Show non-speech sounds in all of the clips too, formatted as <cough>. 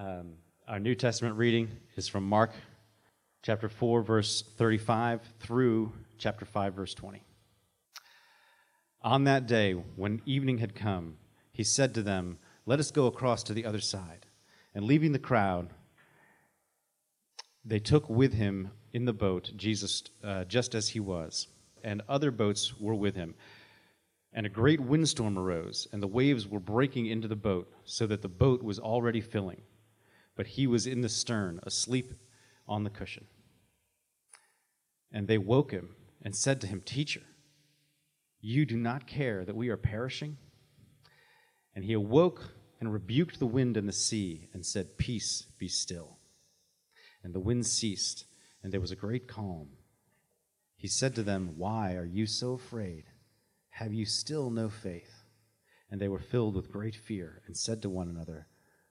Um, our New Testament reading is from Mark chapter 4, verse 35 through chapter 5, verse 20. On that day, when evening had come, he said to them, Let us go across to the other side. And leaving the crowd, they took with him in the boat Jesus uh, just as he was, and other boats were with him. And a great windstorm arose, and the waves were breaking into the boat, so that the boat was already filling. But he was in the stern, asleep on the cushion. And they woke him and said to him, Teacher, you do not care that we are perishing? And he awoke and rebuked the wind and the sea, and said, Peace, be still. And the wind ceased, and there was a great calm. He said to them, Why are you so afraid? Have you still no faith? And they were filled with great fear, and said to one another,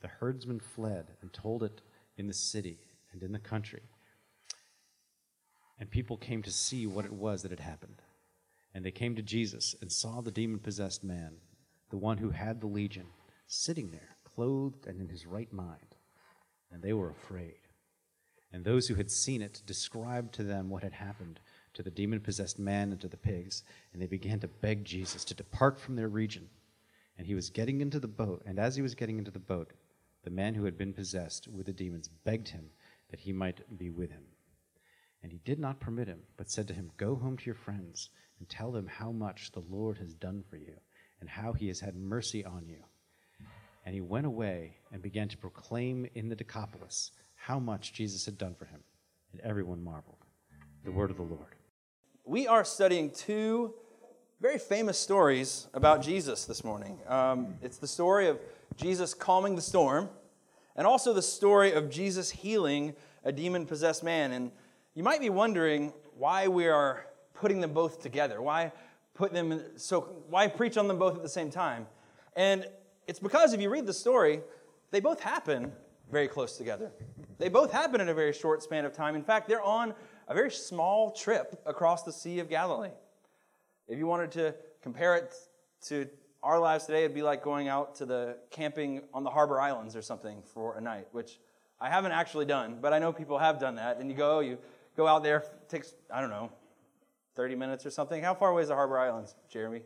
The herdsmen fled and told it in the city and in the country. And people came to see what it was that had happened. And they came to Jesus and saw the demon possessed man, the one who had the legion, sitting there, clothed and in his right mind. And they were afraid. And those who had seen it described to them what had happened to the demon possessed man and to the pigs. And they began to beg Jesus to depart from their region. And he was getting into the boat. And as he was getting into the boat, the man who had been possessed with the demons begged him that he might be with him. And he did not permit him, but said to him, Go home to your friends and tell them how much the Lord has done for you and how he has had mercy on you. And he went away and began to proclaim in the Decapolis how much Jesus had done for him. And everyone marveled. The word of the Lord. We are studying two very famous stories about Jesus this morning. Um, it's the story of Jesus calming the storm, and also the story of Jesus healing a demon possessed man. And you might be wondering why we are putting them both together. Why put them in, so why preach on them both at the same time? And it's because if you read the story, they both happen very close together. They both happen in a very short span of time. In fact, they're on a very small trip across the Sea of Galilee. If you wanted to compare it to our lives today, it'd be like going out to the camping on the Harbor Islands or something for a night, which I haven't actually done, but I know people have done that. And you go, you go out there, takes, I don't know, 30 minutes or something. How far away is the Harbor Islands, Jeremy?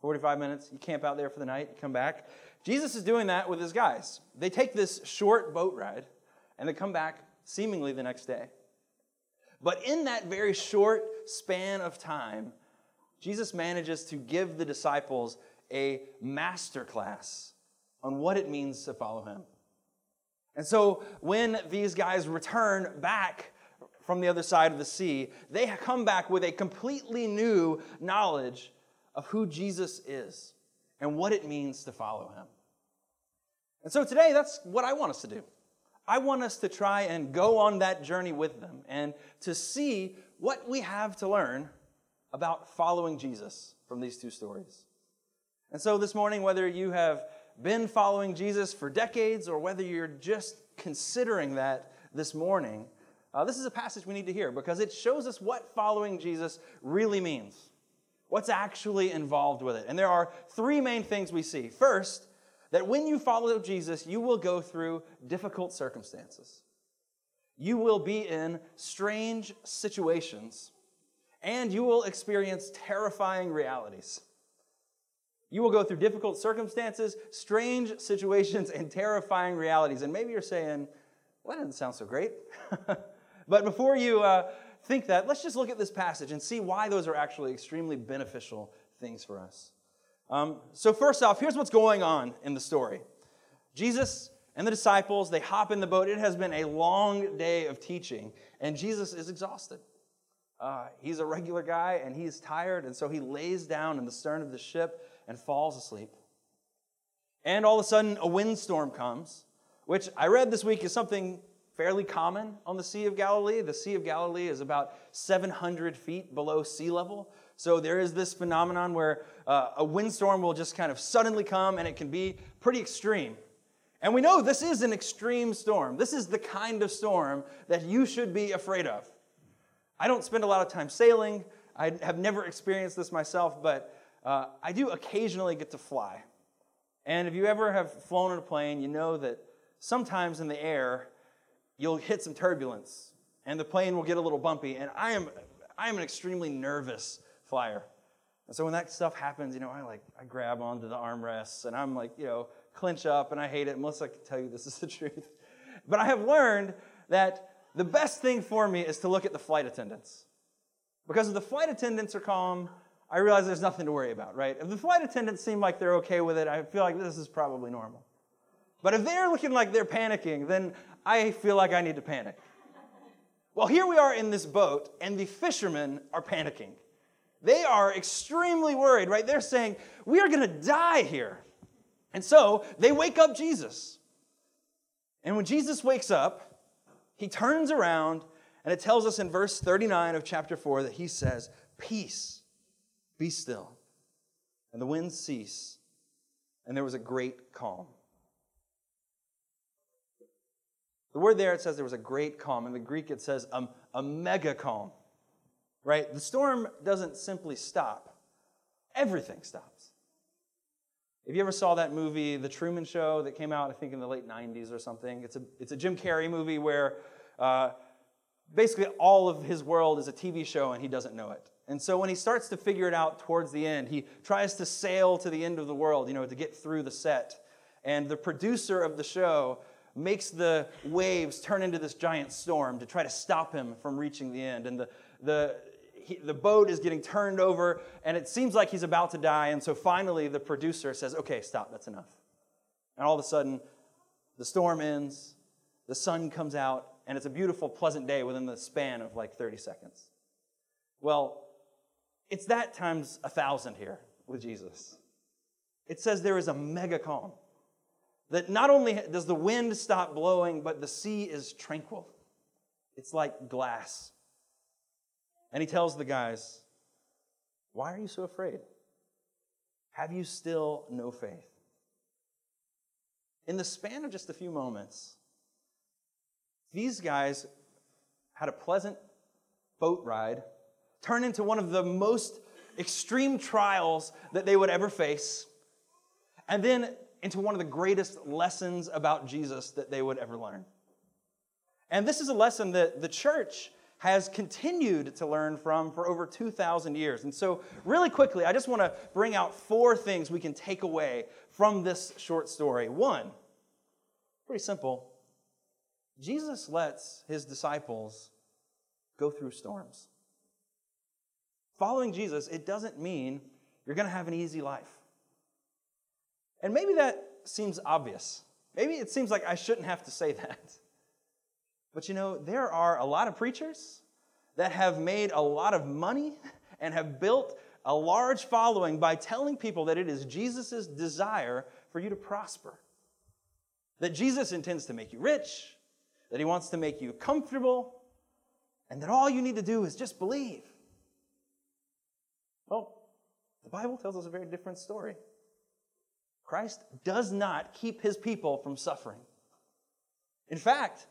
45 minutes. You camp out there for the night, you come back. Jesus is doing that with his guys. They take this short boat ride and they come back seemingly the next day. But in that very short span of time, Jesus manages to give the disciples a master class on what it means to follow him. And so when these guys return back from the other side of the sea, they come back with a completely new knowledge of who Jesus is and what it means to follow him. And so today, that's what I want us to do. I want us to try and go on that journey with them and to see what we have to learn about following Jesus from these two stories. And so this morning, whether you have been following Jesus for decades or whether you're just considering that this morning, uh, this is a passage we need to hear because it shows us what following Jesus really means. What's actually involved with it. And there are three main things we see. First, that when you follow Jesus, you will go through difficult circumstances. You will be in strange situations, and you will experience terrifying realities. You will go through difficult circumstances, strange situations, and terrifying realities. And maybe you're saying, well, that doesn't sound so great. <laughs> but before you uh, think that, let's just look at this passage and see why those are actually extremely beneficial things for us. Um, so, first off, here's what's going on in the story Jesus and the disciples, they hop in the boat. It has been a long day of teaching, and Jesus is exhausted. Uh, he's a regular guy, and he's tired, and so he lays down in the stern of the ship and falls asleep. And all of a sudden, a windstorm comes, which I read this week is something fairly common on the Sea of Galilee. The Sea of Galilee is about 700 feet below sea level. So there is this phenomenon where uh, a windstorm will just kind of suddenly come and it can be pretty extreme. And we know this is an extreme storm. This is the kind of storm that you should be afraid of. I don't spend a lot of time sailing. I have never experienced this myself, but uh, I do occasionally get to fly. And if you ever have flown in a plane, you know that sometimes in the air, you'll hit some turbulence and the plane will get a little bumpy. And I am, I am an extremely nervous flyer. And so when that stuff happens, you know, I like, I grab onto the armrests and I'm like, you know, clinch up and I hate it. Melissa can tell you this is the <laughs> truth. But I have learned that the best thing for me is to look at the flight attendants. Because if the flight attendants are calm, I realize there's nothing to worry about, right? If the flight attendants seem like they're okay with it, I feel like this is probably normal. But if they're looking like they're panicking, then I feel like I need to panic. Well, here we are in this boat, and the fishermen are panicking. They are extremely worried, right? They're saying, We are going to die here. And so they wake up Jesus. And when Jesus wakes up, he turns around, and it tells us in verse 39 of chapter 4 that he says, Peace be still. And the winds cease, and there was a great calm. The word there, it says there was a great calm. In the Greek, it says a, a mega calm. Right? The storm doesn't simply stop, everything stops. If you ever saw that movie, The Truman Show, that came out, I think, in the late 90s or something, it's a, it's a Jim Carrey movie where uh, basically all of his world is a TV show and he doesn't know it. And so when he starts to figure it out towards the end, he tries to sail to the end of the world, you know, to get through the set. And the producer of the show makes the waves turn into this giant storm to try to stop him from reaching the end. And the, the, he, the boat is getting turned over, and it seems like he's about to die. And so finally, the producer says, Okay, stop, that's enough. And all of a sudden, the storm ends, the sun comes out, and it's a beautiful, pleasant day within the span of like 30 seconds. Well, it's that times a thousand here with Jesus. It says there is a mega calm. That not only does the wind stop blowing, but the sea is tranquil. It's like glass. And he tells the guys, Why are you so afraid? Have you still no faith? In the span of just a few moments, these guys had a pleasant boat ride turn into one of the most extreme trials that they would ever face, and then into one of the greatest lessons about Jesus that they would ever learn. And this is a lesson that the church has continued to learn from for over 2,000 years. And so, really quickly, I just want to bring out four things we can take away from this short story. One, pretty simple Jesus lets his disciples go through storms. Following Jesus, it doesn't mean you're going to have an easy life. And maybe that seems obvious. Maybe it seems like I shouldn't have to say <laughs> that. But you know, there are a lot of preachers that have made a lot of money <laughs> and have built a large following by telling people that it is Jesus' desire for you to prosper. That Jesus intends to make you rich, that he wants to make you comfortable, and that all you need to do is just believe. Well, the Bible tells us a very different story. Christ does not keep his people from suffering. In fact,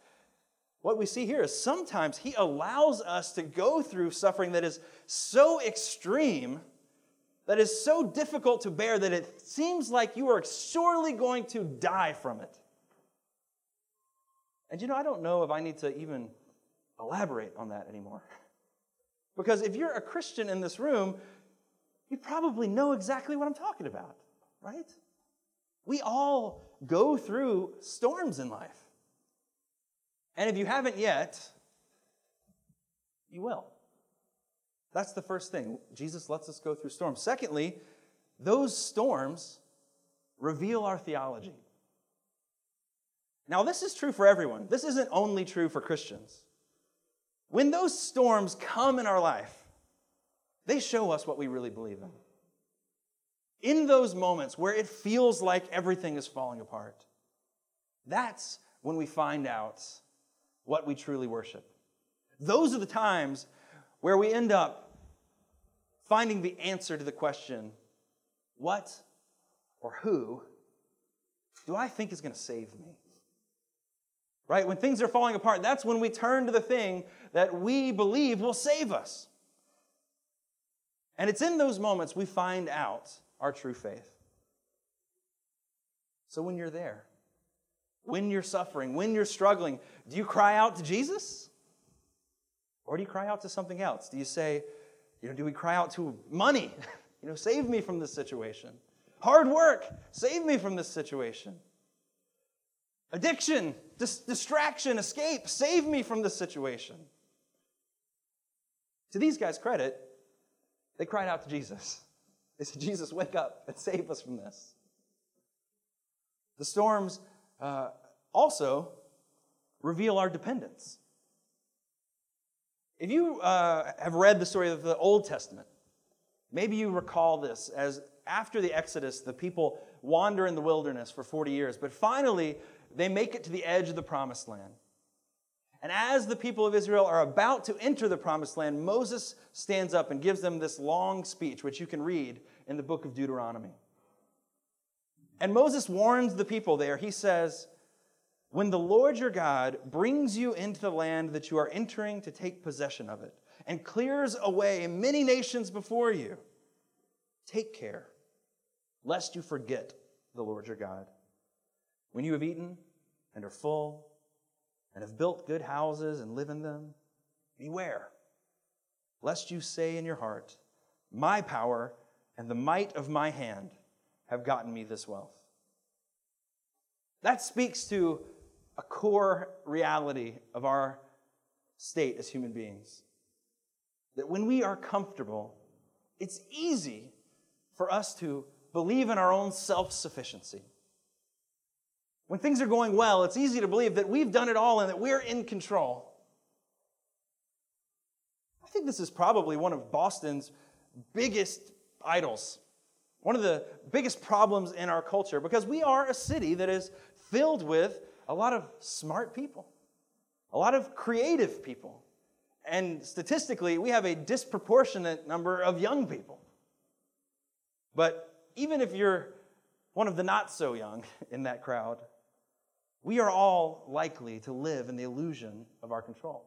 what we see here is sometimes he allows us to go through suffering that is so extreme, that is so difficult to bear, that it seems like you are surely going to die from it. And you know, I don't know if I need to even elaborate on that anymore. <laughs> Because if you're a Christian in this room, you probably know exactly what I'm talking about, right? We all go through storms in life. And if you haven't yet, you will. That's the first thing. Jesus lets us go through storms. Secondly, those storms reveal our theology. Now, this is true for everyone. This isn't only true for Christians. When those storms come in our life, they show us what we really believe in. In those moments where it feels like everything is falling apart, that's when we find out what we truly worship. Those are the times where we end up finding the answer to the question what or who do I think is going to save me? Right? When things are falling apart, that's when we turn to the thing that we believe will save us. And it's in those moments we find out our true faith. So when you're there, when you're suffering, when you're struggling, do you cry out to Jesus? Or do you cry out to something else? Do you say, you know, do we cry out to money? <laughs> you know, save me from this situation. Hard work, save me from this situation. Addiction, dis- distraction, escape, save me from this situation. To these guys' credit, they cried out to Jesus. They said, Jesus, wake up and save us from this. The storms uh, also reveal our dependence. If you uh, have read the story of the Old Testament, maybe you recall this as after the Exodus, the people wander in the wilderness for 40 years, but finally they make it to the edge of the promised land. And as the people of Israel are about to enter the promised land, Moses stands up and gives them this long speech, which you can read in the book of Deuteronomy. And Moses warns the people there. He says, When the Lord your God brings you into the land that you are entering to take possession of it, and clears away many nations before you, take care lest you forget the Lord your God. When you have eaten and are full, and have built good houses and live in them, beware lest you say in your heart, My power and the might of my hand have gotten me this wealth. That speaks to a core reality of our state as human beings. That when we are comfortable, it's easy for us to believe in our own self sufficiency. When things are going well, it's easy to believe that we've done it all and that we're in control. I think this is probably one of Boston's biggest idols one of the biggest problems in our culture because we are a city that is filled with a lot of smart people, a lot of creative people. And statistically, we have a disproportionate number of young people. But even if you're one of the not so young <laughs> in that crowd, we are all likely to live in the illusion of our control.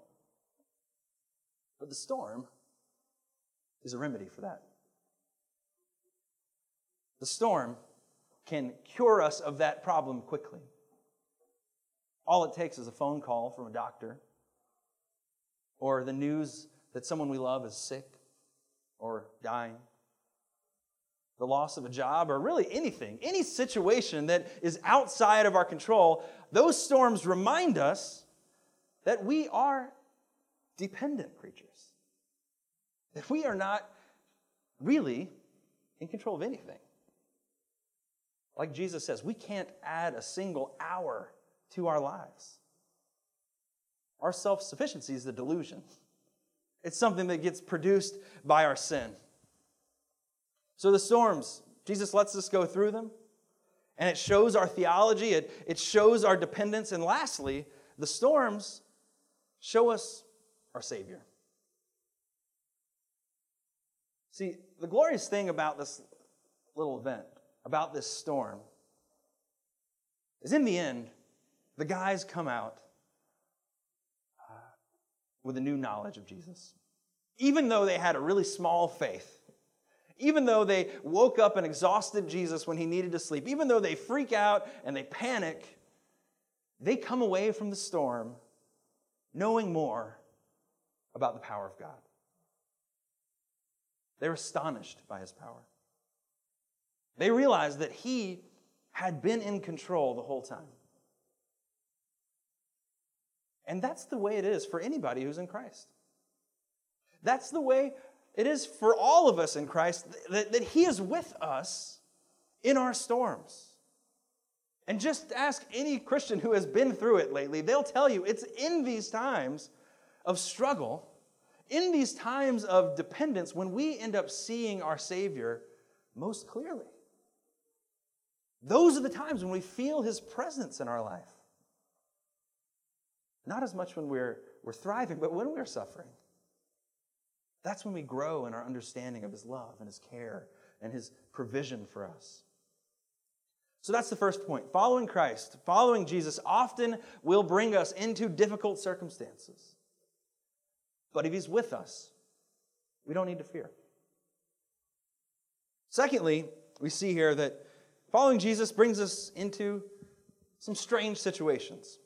But the storm is a remedy for that. The storm can cure us of that problem quickly. All it takes is a phone call from a doctor or the news that someone we love is sick or dying, the loss of a job, or really anything, any situation that is outside of our control. Those storms remind us that we are dependent creatures, that we are not really in control of anything. Like Jesus says, we can't add a single hour to our lives. Our self sufficiency is the delusion, it's something that gets produced by our sin. So the storms, Jesus lets us go through them, and it shows our theology, it, it shows our dependence, and lastly, the storms show us our Savior. See, the glorious thing about this little event about this storm is in the end, the guys come out uh, with a new knowledge of Jesus. Even though they had a really small faith, even though they woke up and exhausted Jesus when he needed to sleep, even though they freak out and they panic, they come away from the storm knowing more about the power of God. They're astonished by his power. They realize that he had been in control the whole time. And that's the way it is for anybody who's in Christ. That's the way it is for all of us in Christ that, that He is with us in our storms. And just ask any Christian who has been through it lately, they'll tell you it's in these times of struggle, in these times of dependence, when we end up seeing our Savior most clearly. Those are the times when we feel His presence in our life. Not as much when we're, we're thriving, but when we're suffering. That's when we grow in our understanding of His love and His care and His provision for us. So that's the first point. Following Christ, following Jesus, often will bring us into difficult circumstances. But if He's with us, we don't need to fear. Secondly, we see here that following Jesus brings us into some strange situations.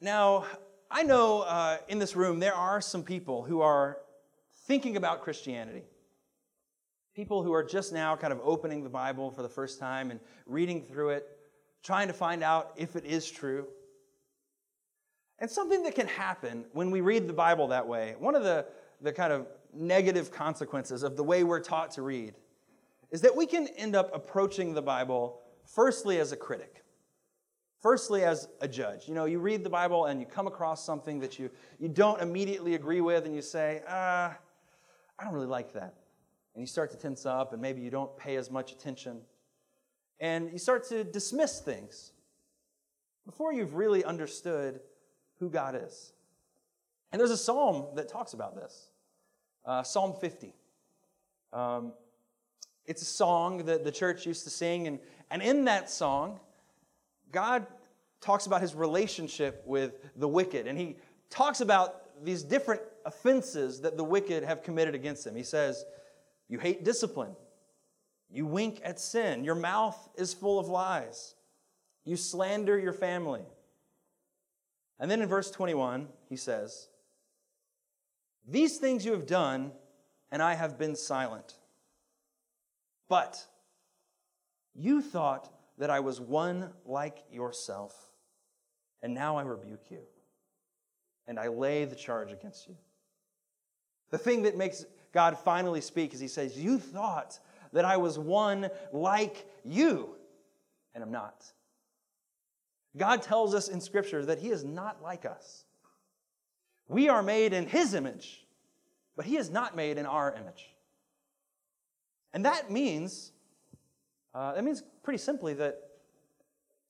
Now, I know uh, in this room there are some people who are thinking about Christianity. People who are just now kind of opening the Bible for the first time and reading through it, trying to find out if it is true. And something that can happen when we read the Bible that way, one of the, the kind of negative consequences of the way we're taught to read, is that we can end up approaching the Bible firstly as a critic. Firstly, as a judge, you know, you read the Bible and you come across something that you, you don't immediately agree with, and you say, ah, I don't really like that. And you start to tense up, and maybe you don't pay as much attention. And you start to dismiss things before you've really understood who God is. And there's a psalm that talks about this uh, Psalm 50. Um, it's a song that the church used to sing, and, and in that song, God talks about his relationship with the wicked, and he talks about these different offenses that the wicked have committed against him. He says, You hate discipline. You wink at sin. Your mouth is full of lies. You slander your family. And then in verse 21, he says, These things you have done, and I have been silent. But you thought that I was one like yourself, and now I rebuke you, and I lay the charge against you. The thing that makes God finally speak is He says, You thought that I was one like you, and I'm not. God tells us in Scripture that He is not like us. We are made in His image, but He is not made in our image. And that means uh, that means pretty simply that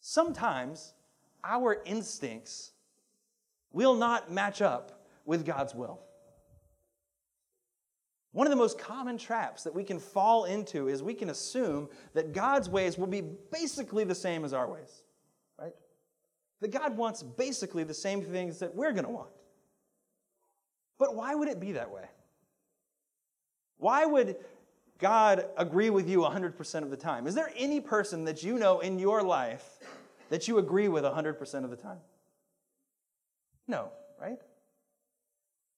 sometimes our instincts will not match up with God's will. One of the most common traps that we can fall into is we can assume that God's ways will be basically the same as our ways, right? That God wants basically the same things that we're going to want. But why would it be that way? Why would God agree with you 100% of the time? Is there any person that you know in your life that you agree with 100% of the time? No, right?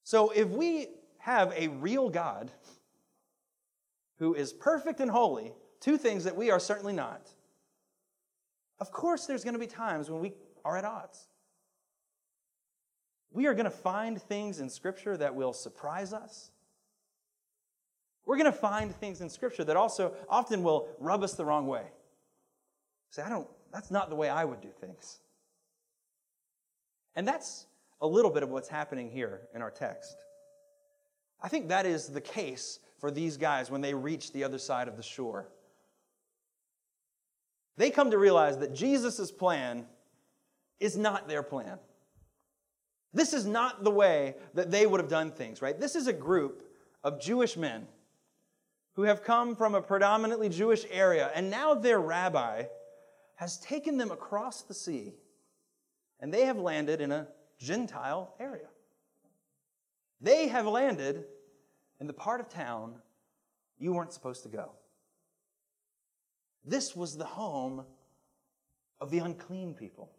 So if we have a real God who is perfect and holy, two things that we are certainly not, of course there's going to be times when we are at odds. We are going to find things in Scripture that will surprise us we're going to find things in Scripture that also often will rub us the wrong way. Say, I don't, that's not the way I would do things. And that's a little bit of what's happening here in our text. I think that is the case for these guys when they reach the other side of the shore. They come to realize that Jesus' plan is not their plan. This is not the way that they would have done things, right? This is a group of Jewish men who have come from a predominantly Jewish area, and now their rabbi has taken them across the sea, and they have landed in a Gentile area. They have landed in the part of town you weren't supposed to go. This was the home of the unclean people.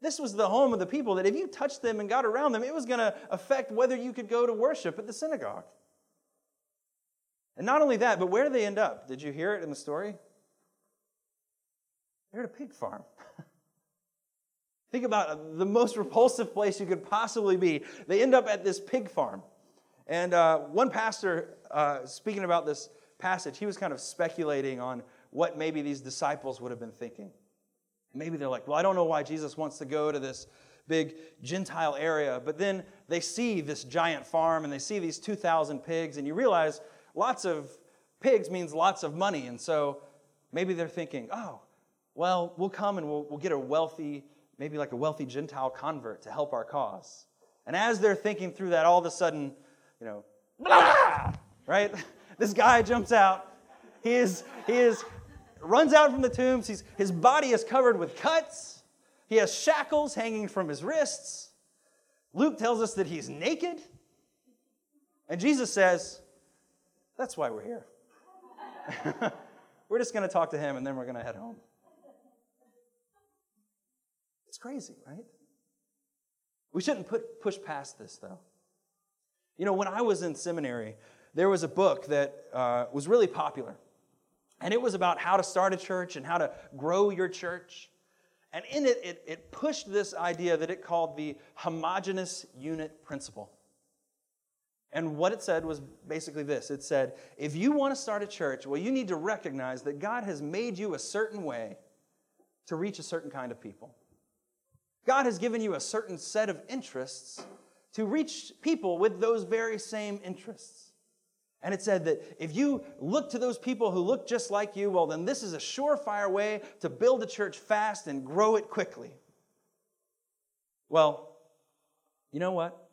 This was the home of the people that if you touched them and got around them, it was going to affect whether you could go to worship at the synagogue. And not only that, but where do they end up? Did you hear it in the story? They're at a pig farm. <laughs> Think about the most repulsive place you could possibly be. They end up at this pig farm. And uh, one pastor, uh, speaking about this passage, he was kind of speculating on what maybe these disciples would have been thinking. Maybe they're like, well, I don't know why Jesus wants to go to this big Gentile area. But then they see this giant farm and they see these 2,000 pigs, and you realize lots of pigs means lots of money. And so maybe they're thinking, oh, well, we'll come and we'll, we'll get a wealthy, maybe like a wealthy Gentile convert to help our cause. And as they're thinking through that, all of a sudden, you know, blah, <laughs> right? <laughs> This guy jumps out. He is, he is runs out from the tombs. He's, his body is covered with cuts. He has shackles hanging from his wrists. Luke tells us that he's naked. And Jesus says, That's why we're here. <laughs> we're just going to talk to him and then we're going to head home. It's crazy, right? We shouldn't put, push past this, though. You know, when I was in seminary, there was a book that uh, was really popular. And it was about how to start a church and how to grow your church. And in it, it, it pushed this idea that it called the homogenous unit principle. And what it said was basically this it said, if you want to start a church, well, you need to recognize that God has made you a certain way to reach a certain kind of people. God has given you a certain set of interests to reach people with those very same interests. And it said that if you look to those people who look just like you, well, then this is a surefire way to build a church fast and grow it quickly. Well, you know what?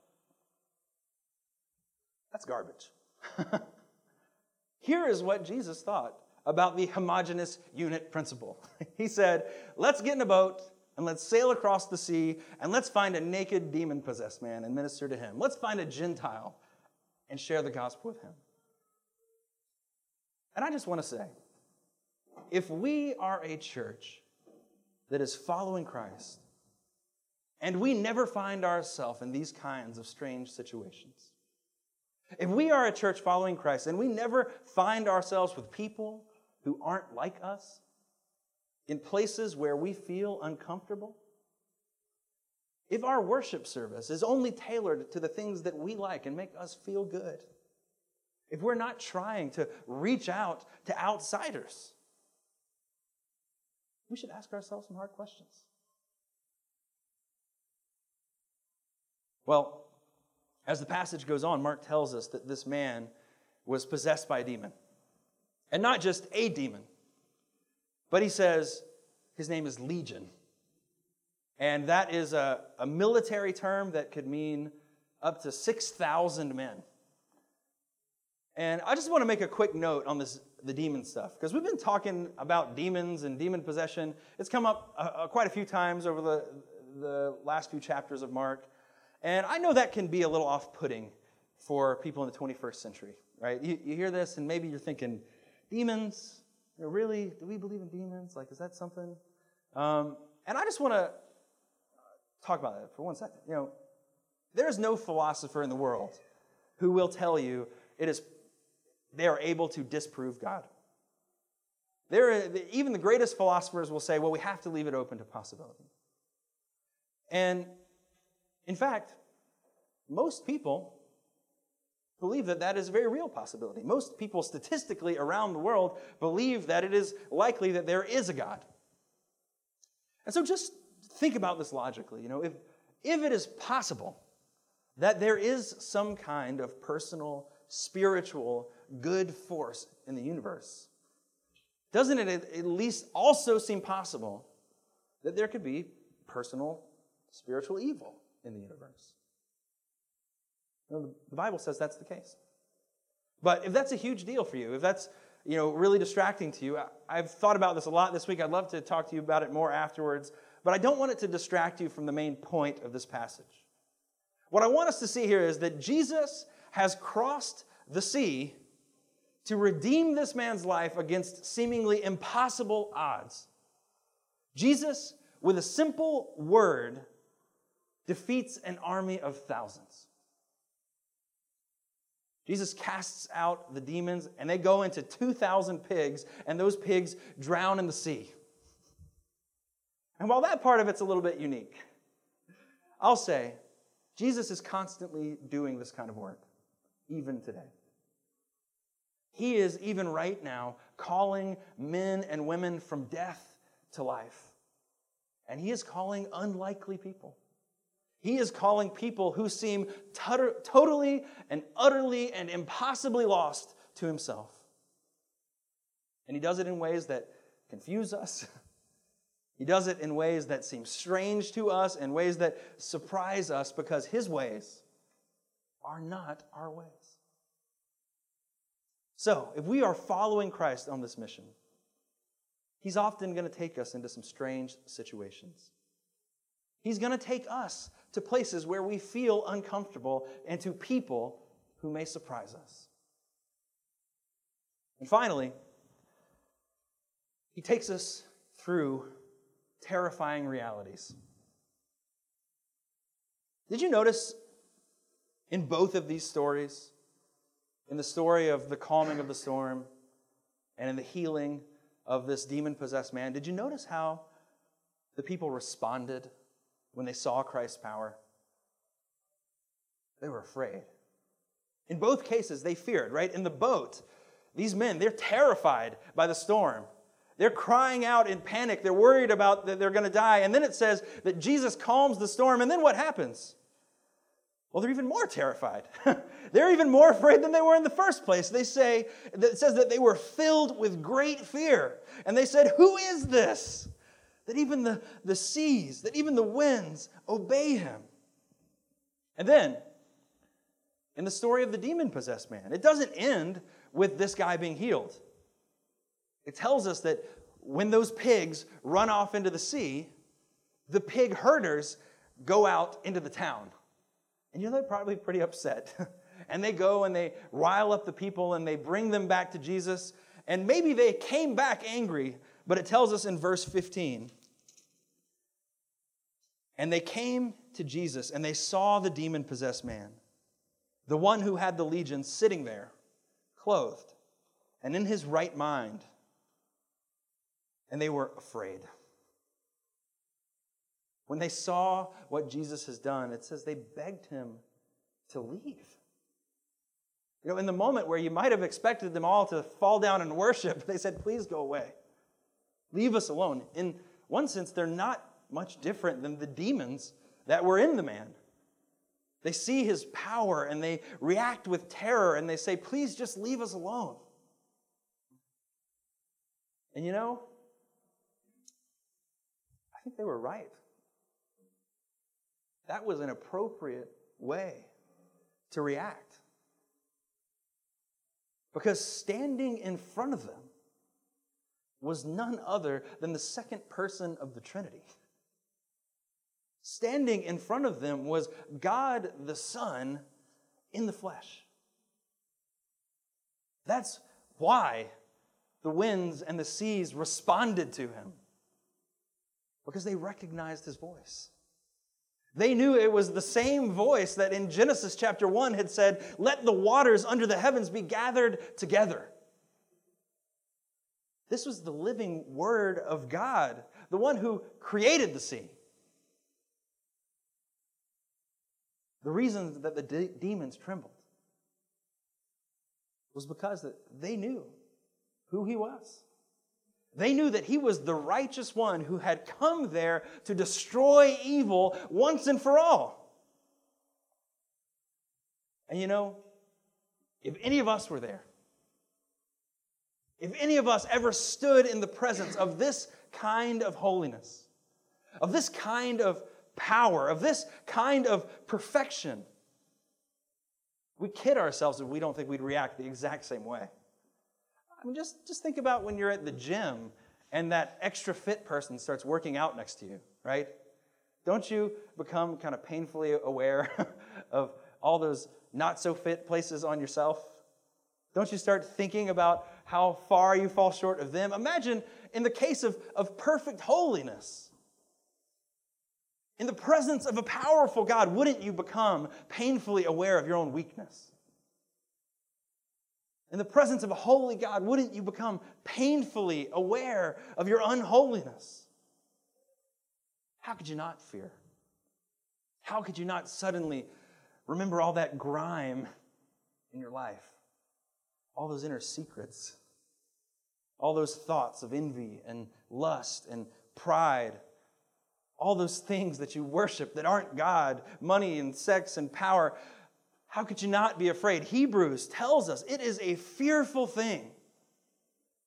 That's garbage. <laughs> Here is what Jesus thought about the homogenous unit principle. <laughs> he said, Let's get in a boat and let's sail across the sea and let's find a naked demon possessed man and minister to him. Let's find a Gentile and share the gospel with him. And I just want to say if we are a church that is following Christ, and we never find ourselves in these kinds of strange situations, if we are a church following Christ and we never find ourselves with people who aren't like us, in places where we feel uncomfortable, if our worship service is only tailored to the things that we like and make us feel good, if we're not trying to reach out to outsiders, we should ask ourselves some hard questions. Well, as the passage goes on, Mark tells us that this man was possessed by a demon. And not just a demon, but he says his name is Legion. And that is a, a military term that could mean up to 6,000 men. And I just want to make a quick note on this the demon stuff because we've been talking about demons and demon possession. It's come up uh, uh, quite a few times over the the last few chapters of Mark, and I know that can be a little off-putting for people in the 21st century, right? You, you hear this and maybe you're thinking, demons? You know, really? Do we believe in demons? Like, is that something? Um, and I just want to talk about that for one second. You know, there is no philosopher in the world who will tell you it is they are able to disprove God. There, even the greatest philosophers will say, well, we have to leave it open to possibility. And in fact, most people believe that that is a very real possibility. Most people statistically around the world believe that it is likely that there is a God. And so just think about this logically. You know, if, if it is possible that there is some kind of personal, spiritual good force in the universe, doesn't it at least also seem possible that there could be personal spiritual evil in the universe? The Bible says that's the case. But if that's a huge deal for you, if that's you know, really distracting to you, I've thought about this a lot this week. I'd love to talk to you about it more afterwards, but I don't want it to distract you from the main point of this passage. What I want us to see here is that Jesus has crossed the sea to redeem this man's life against seemingly impossible odds. Jesus, with a simple word, defeats an army of thousands. Jesus casts out the demons, and they go into 2,000 pigs, and those pigs drown in the sea. And while that part of it's a little bit unique, I'll say Jesus is constantly doing this kind of work, even today. He is, even right now, calling men and women from death to life. And He is calling unlikely people. He is calling people who seem totally and utterly and impossibly lost to himself. And he does it in ways that confuse us. <laughs> He does it in ways that seem strange to us, in ways that surprise us, because his ways are not our ways. So, if we are following Christ on this mission, he's often going to take us into some strange situations. He's going to take us to places where we feel uncomfortable and to people who may surprise us. And finally, he takes us through terrifying realities. Did you notice in both of these stories, in the story of the calming of the storm and in the healing of this demon possessed man, did you notice how the people responded when they saw Christ's power? They were afraid. In both cases, they feared, right? In the boat, these men, they're terrified by the storm. They're crying out in panic. They're worried about that they're going to die. And then it says that Jesus calms the storm. And then what happens? Well, they're even more terrified. <laughs> they're even more afraid than they were in the first place. They say, that it says that they were filled with great fear. And they said, Who is this? That even the, the seas, that even the winds obey him. And then, in the story of the demon possessed man, it doesn't end with this guy being healed. It tells us that when those pigs run off into the sea, the pig herders go out into the town. And you know, they're probably pretty upset. <laughs> and they go and they rile up the people and they bring them back to Jesus. And maybe they came back angry but it tells us in verse 15 and they came to Jesus and they saw the demon possessed man, the one who had the legion, sitting there, clothed and in his right mind. And they were afraid. When they saw what Jesus has done, it says they begged him to leave. You know, in the moment where you might have expected them all to fall down and worship, <laughs> they said, Please go away. Leave us alone. In one sense, they're not much different than the demons that were in the man. They see his power and they react with terror and they say, Please just leave us alone. And you know, I think they were right. That was an appropriate way to react. Because standing in front of them was none other than the second person of the Trinity. Standing in front of them was God the Son in the flesh. That's why the winds and the seas responded to him, because they recognized his voice. They knew it was the same voice that in Genesis chapter 1 had said, Let the waters under the heavens be gathered together. This was the living word of God, the one who created the sea. The reason that the de- demons trembled was because that they knew who he was. They knew that he was the righteous one who had come there to destroy evil once and for all. And you know, if any of us were there, if any of us ever stood in the presence of this kind of holiness, of this kind of power, of this kind of perfection, we kid ourselves if we don't think we'd react the exact same way. I mean, just, just think about when you're at the gym and that extra fit person starts working out next to you, right? Don't you become kind of painfully aware <laughs> of all those not so fit places on yourself? Don't you start thinking about how far you fall short of them? Imagine in the case of, of perfect holiness. In the presence of a powerful God, wouldn't you become painfully aware of your own weakness? In the presence of a holy God, wouldn't you become painfully aware of your unholiness? How could you not fear? How could you not suddenly remember all that grime in your life? All those inner secrets, all those thoughts of envy and lust and pride, all those things that you worship that aren't God, money and sex and power. How could you not be afraid? Hebrews tells us it is a fearful thing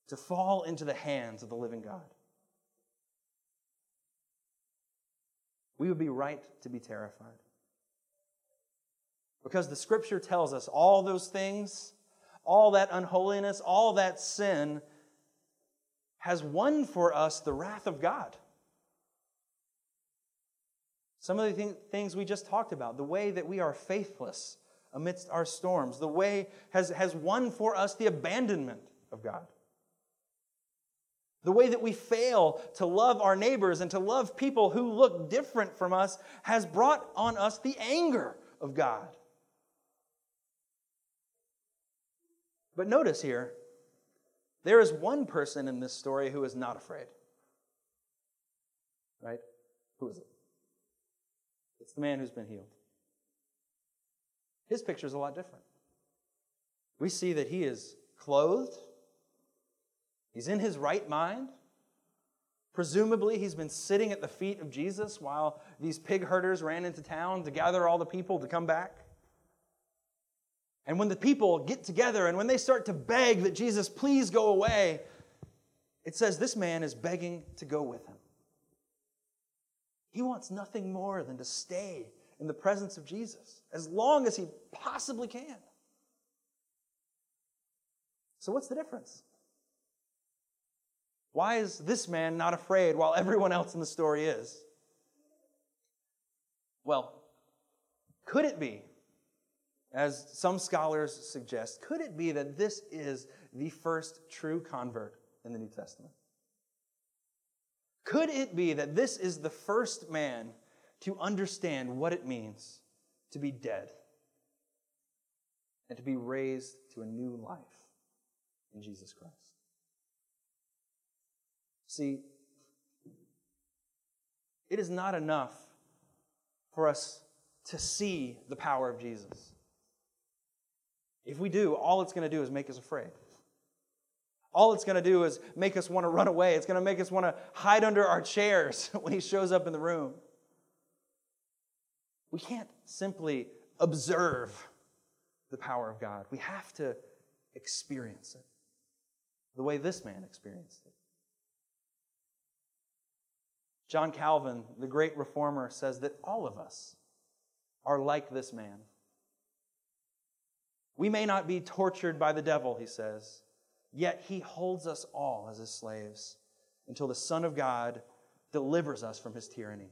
to fall into the hands of the living God. We would be right to be terrified. Because the scripture tells us all those things, all that unholiness, all that sin has won for us the wrath of God. Some of the things we just talked about, the way that we are faithless amidst our storms. The way has, has won for us the abandonment of God. The way that we fail to love our neighbors and to love people who look different from us has brought on us the anger of God. But notice here, there is one person in this story who is not afraid. Right? Who is it? It's the man who's been healed. His picture is a lot different. We see that he is clothed, he's in his right mind. Presumably, he's been sitting at the feet of Jesus while these pig herders ran into town to gather all the people to come back. And when the people get together and when they start to beg that Jesus please go away, it says this man is begging to go with him. He wants nothing more than to stay in the presence of Jesus as long as he possibly can. So, what's the difference? Why is this man not afraid while everyone else in the story is? Well, could it be, as some scholars suggest, could it be that this is the first true convert in the New Testament? Could it be that this is the first man to understand what it means to be dead and to be raised to a new life in Jesus Christ. See, it is not enough for us to see the power of Jesus. If we do, all it's going to do is make us afraid. All it's going to do is make us want to run away. It's going to make us want to hide under our chairs <laughs> when he shows up in the room. We can't simply observe the power of God. We have to experience it the way this man experienced it. John Calvin, the great reformer, says that all of us are like this man. We may not be tortured by the devil, he says, yet he holds us all as his slaves until the Son of God delivers us from his tyranny.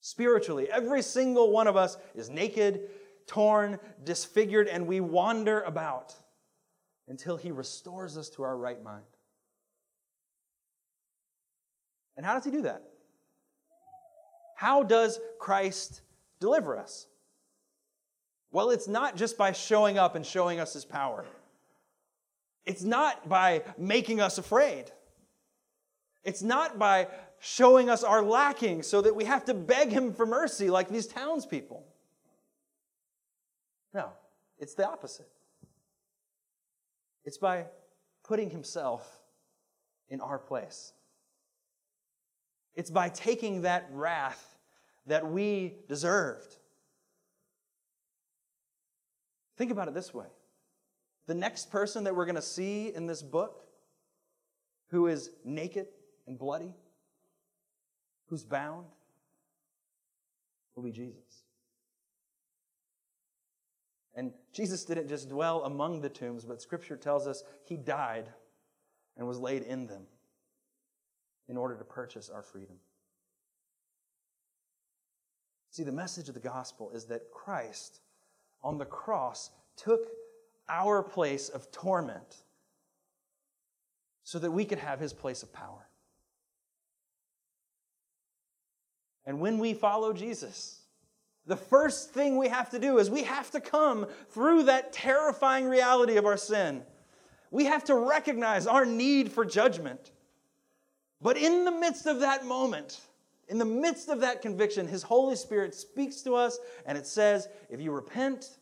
Spiritually, every single one of us is naked, torn, disfigured, and we wander about until He restores us to our right mind. And how does He do that? How does Christ deliver us? Well, it's not just by showing up and showing us His power. It's not by making us afraid. It's not by showing us our lacking so that we have to beg him for mercy like these townspeople. No, it's the opposite. It's by putting himself in our place. It's by taking that wrath that we deserved. Think about it this way the next person that we're going to see in this book who is naked and bloody who's bound will be Jesus. And Jesus didn't just dwell among the tombs, but Scripture tells us he died and was laid in them in order to purchase our freedom. See, the message of the gospel is that Christ on the cross took our place of torment so that we could have his place of power. And when we follow Jesus, the first thing we have to do is we have to come through that terrifying reality of our sin. We have to recognize our need for judgment. But in the midst of that moment, in the midst of that conviction, His Holy Spirit speaks to us and it says, If you repent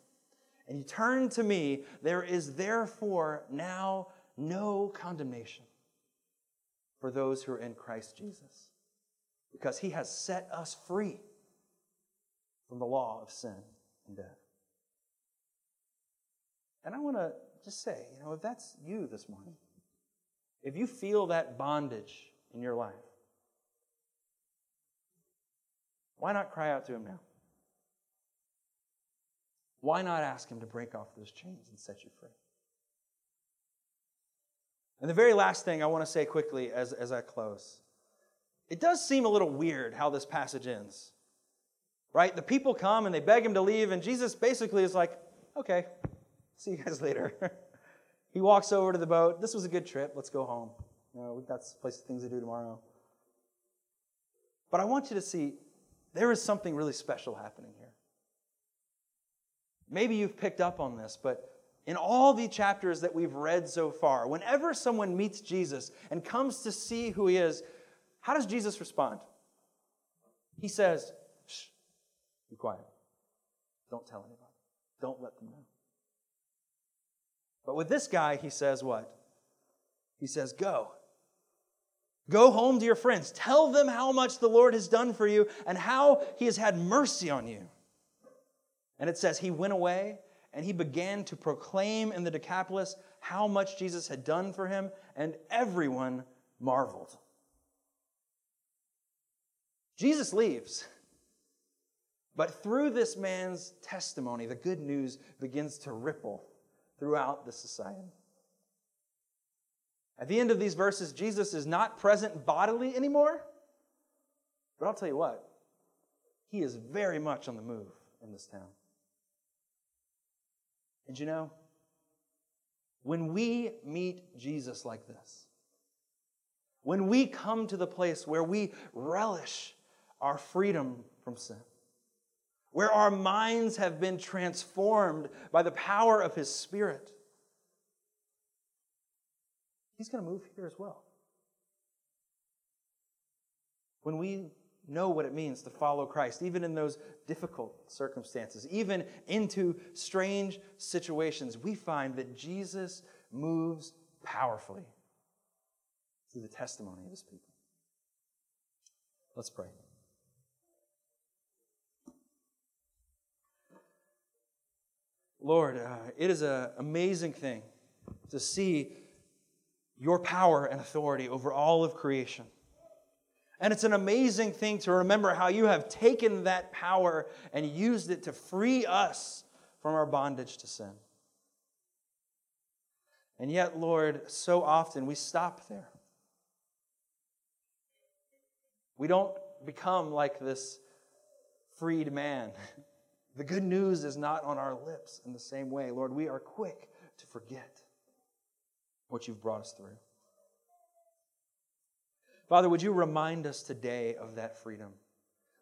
and you turn to me, there is therefore now no condemnation for those who are in Christ Jesus, because He has set us free from the law of sin and death. And I want to just say, you know, if that's you this morning, if you feel that bondage in your life, why not cry out to Him now? Why not ask Him to break off those chains and set you free? And the very last thing I want to say quickly as, as I close it does seem a little weird how this passage ends. Right? The people come and they beg him to leave, and Jesus basically is like, okay, see you guys <laughs> later. <laughs> he walks over to the boat. This was a good trip. Let's go home. You know, we've got place of things to do tomorrow. But I want you to see there is something really special happening here. Maybe you've picked up on this, but in all the chapters that we've read so far, whenever someone meets Jesus and comes to see who he is, how does Jesus respond? He says, Shh, be quiet. Don't tell anybody. Don't let them know. But with this guy, he says what? He says, Go. Go home to your friends. Tell them how much the Lord has done for you and how he has had mercy on you. And it says, He went away and he began to proclaim in the Decapolis how much Jesus had done for him, and everyone marveled. Jesus leaves. But through this man's testimony, the good news begins to ripple throughout the society. At the end of these verses, Jesus is not present bodily anymore, but I'll tell you what, he is very much on the move in this town. And you know, when we meet Jesus like this, when we come to the place where we relish our freedom from sin, where our minds have been transformed by the power of His Spirit, He's going to move here as well. When we know what it means to follow Christ, even in those difficult circumstances, even into strange situations, we find that Jesus moves powerfully through the testimony of his people. Let's pray. Lord, uh, it is an amazing thing to see your power and authority over all of creation. And it's an amazing thing to remember how you have taken that power and used it to free us from our bondage to sin. And yet, Lord, so often we stop there. We don't become like this freed man. <laughs> The good news is not on our lips in the same way. Lord, we are quick to forget what you've brought us through. Father, would you remind us today of that freedom?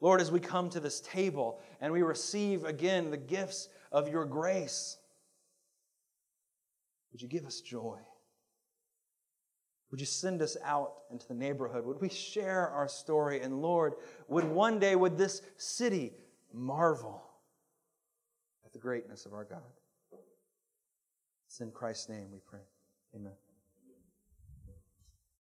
Lord, as we come to this table and we receive again the gifts of your grace, would you give us joy? Would you send us out into the neighborhood? Would we share our story? And Lord, would one day, would this city marvel at the greatness of our God? It's in Christ's name we pray. Amen.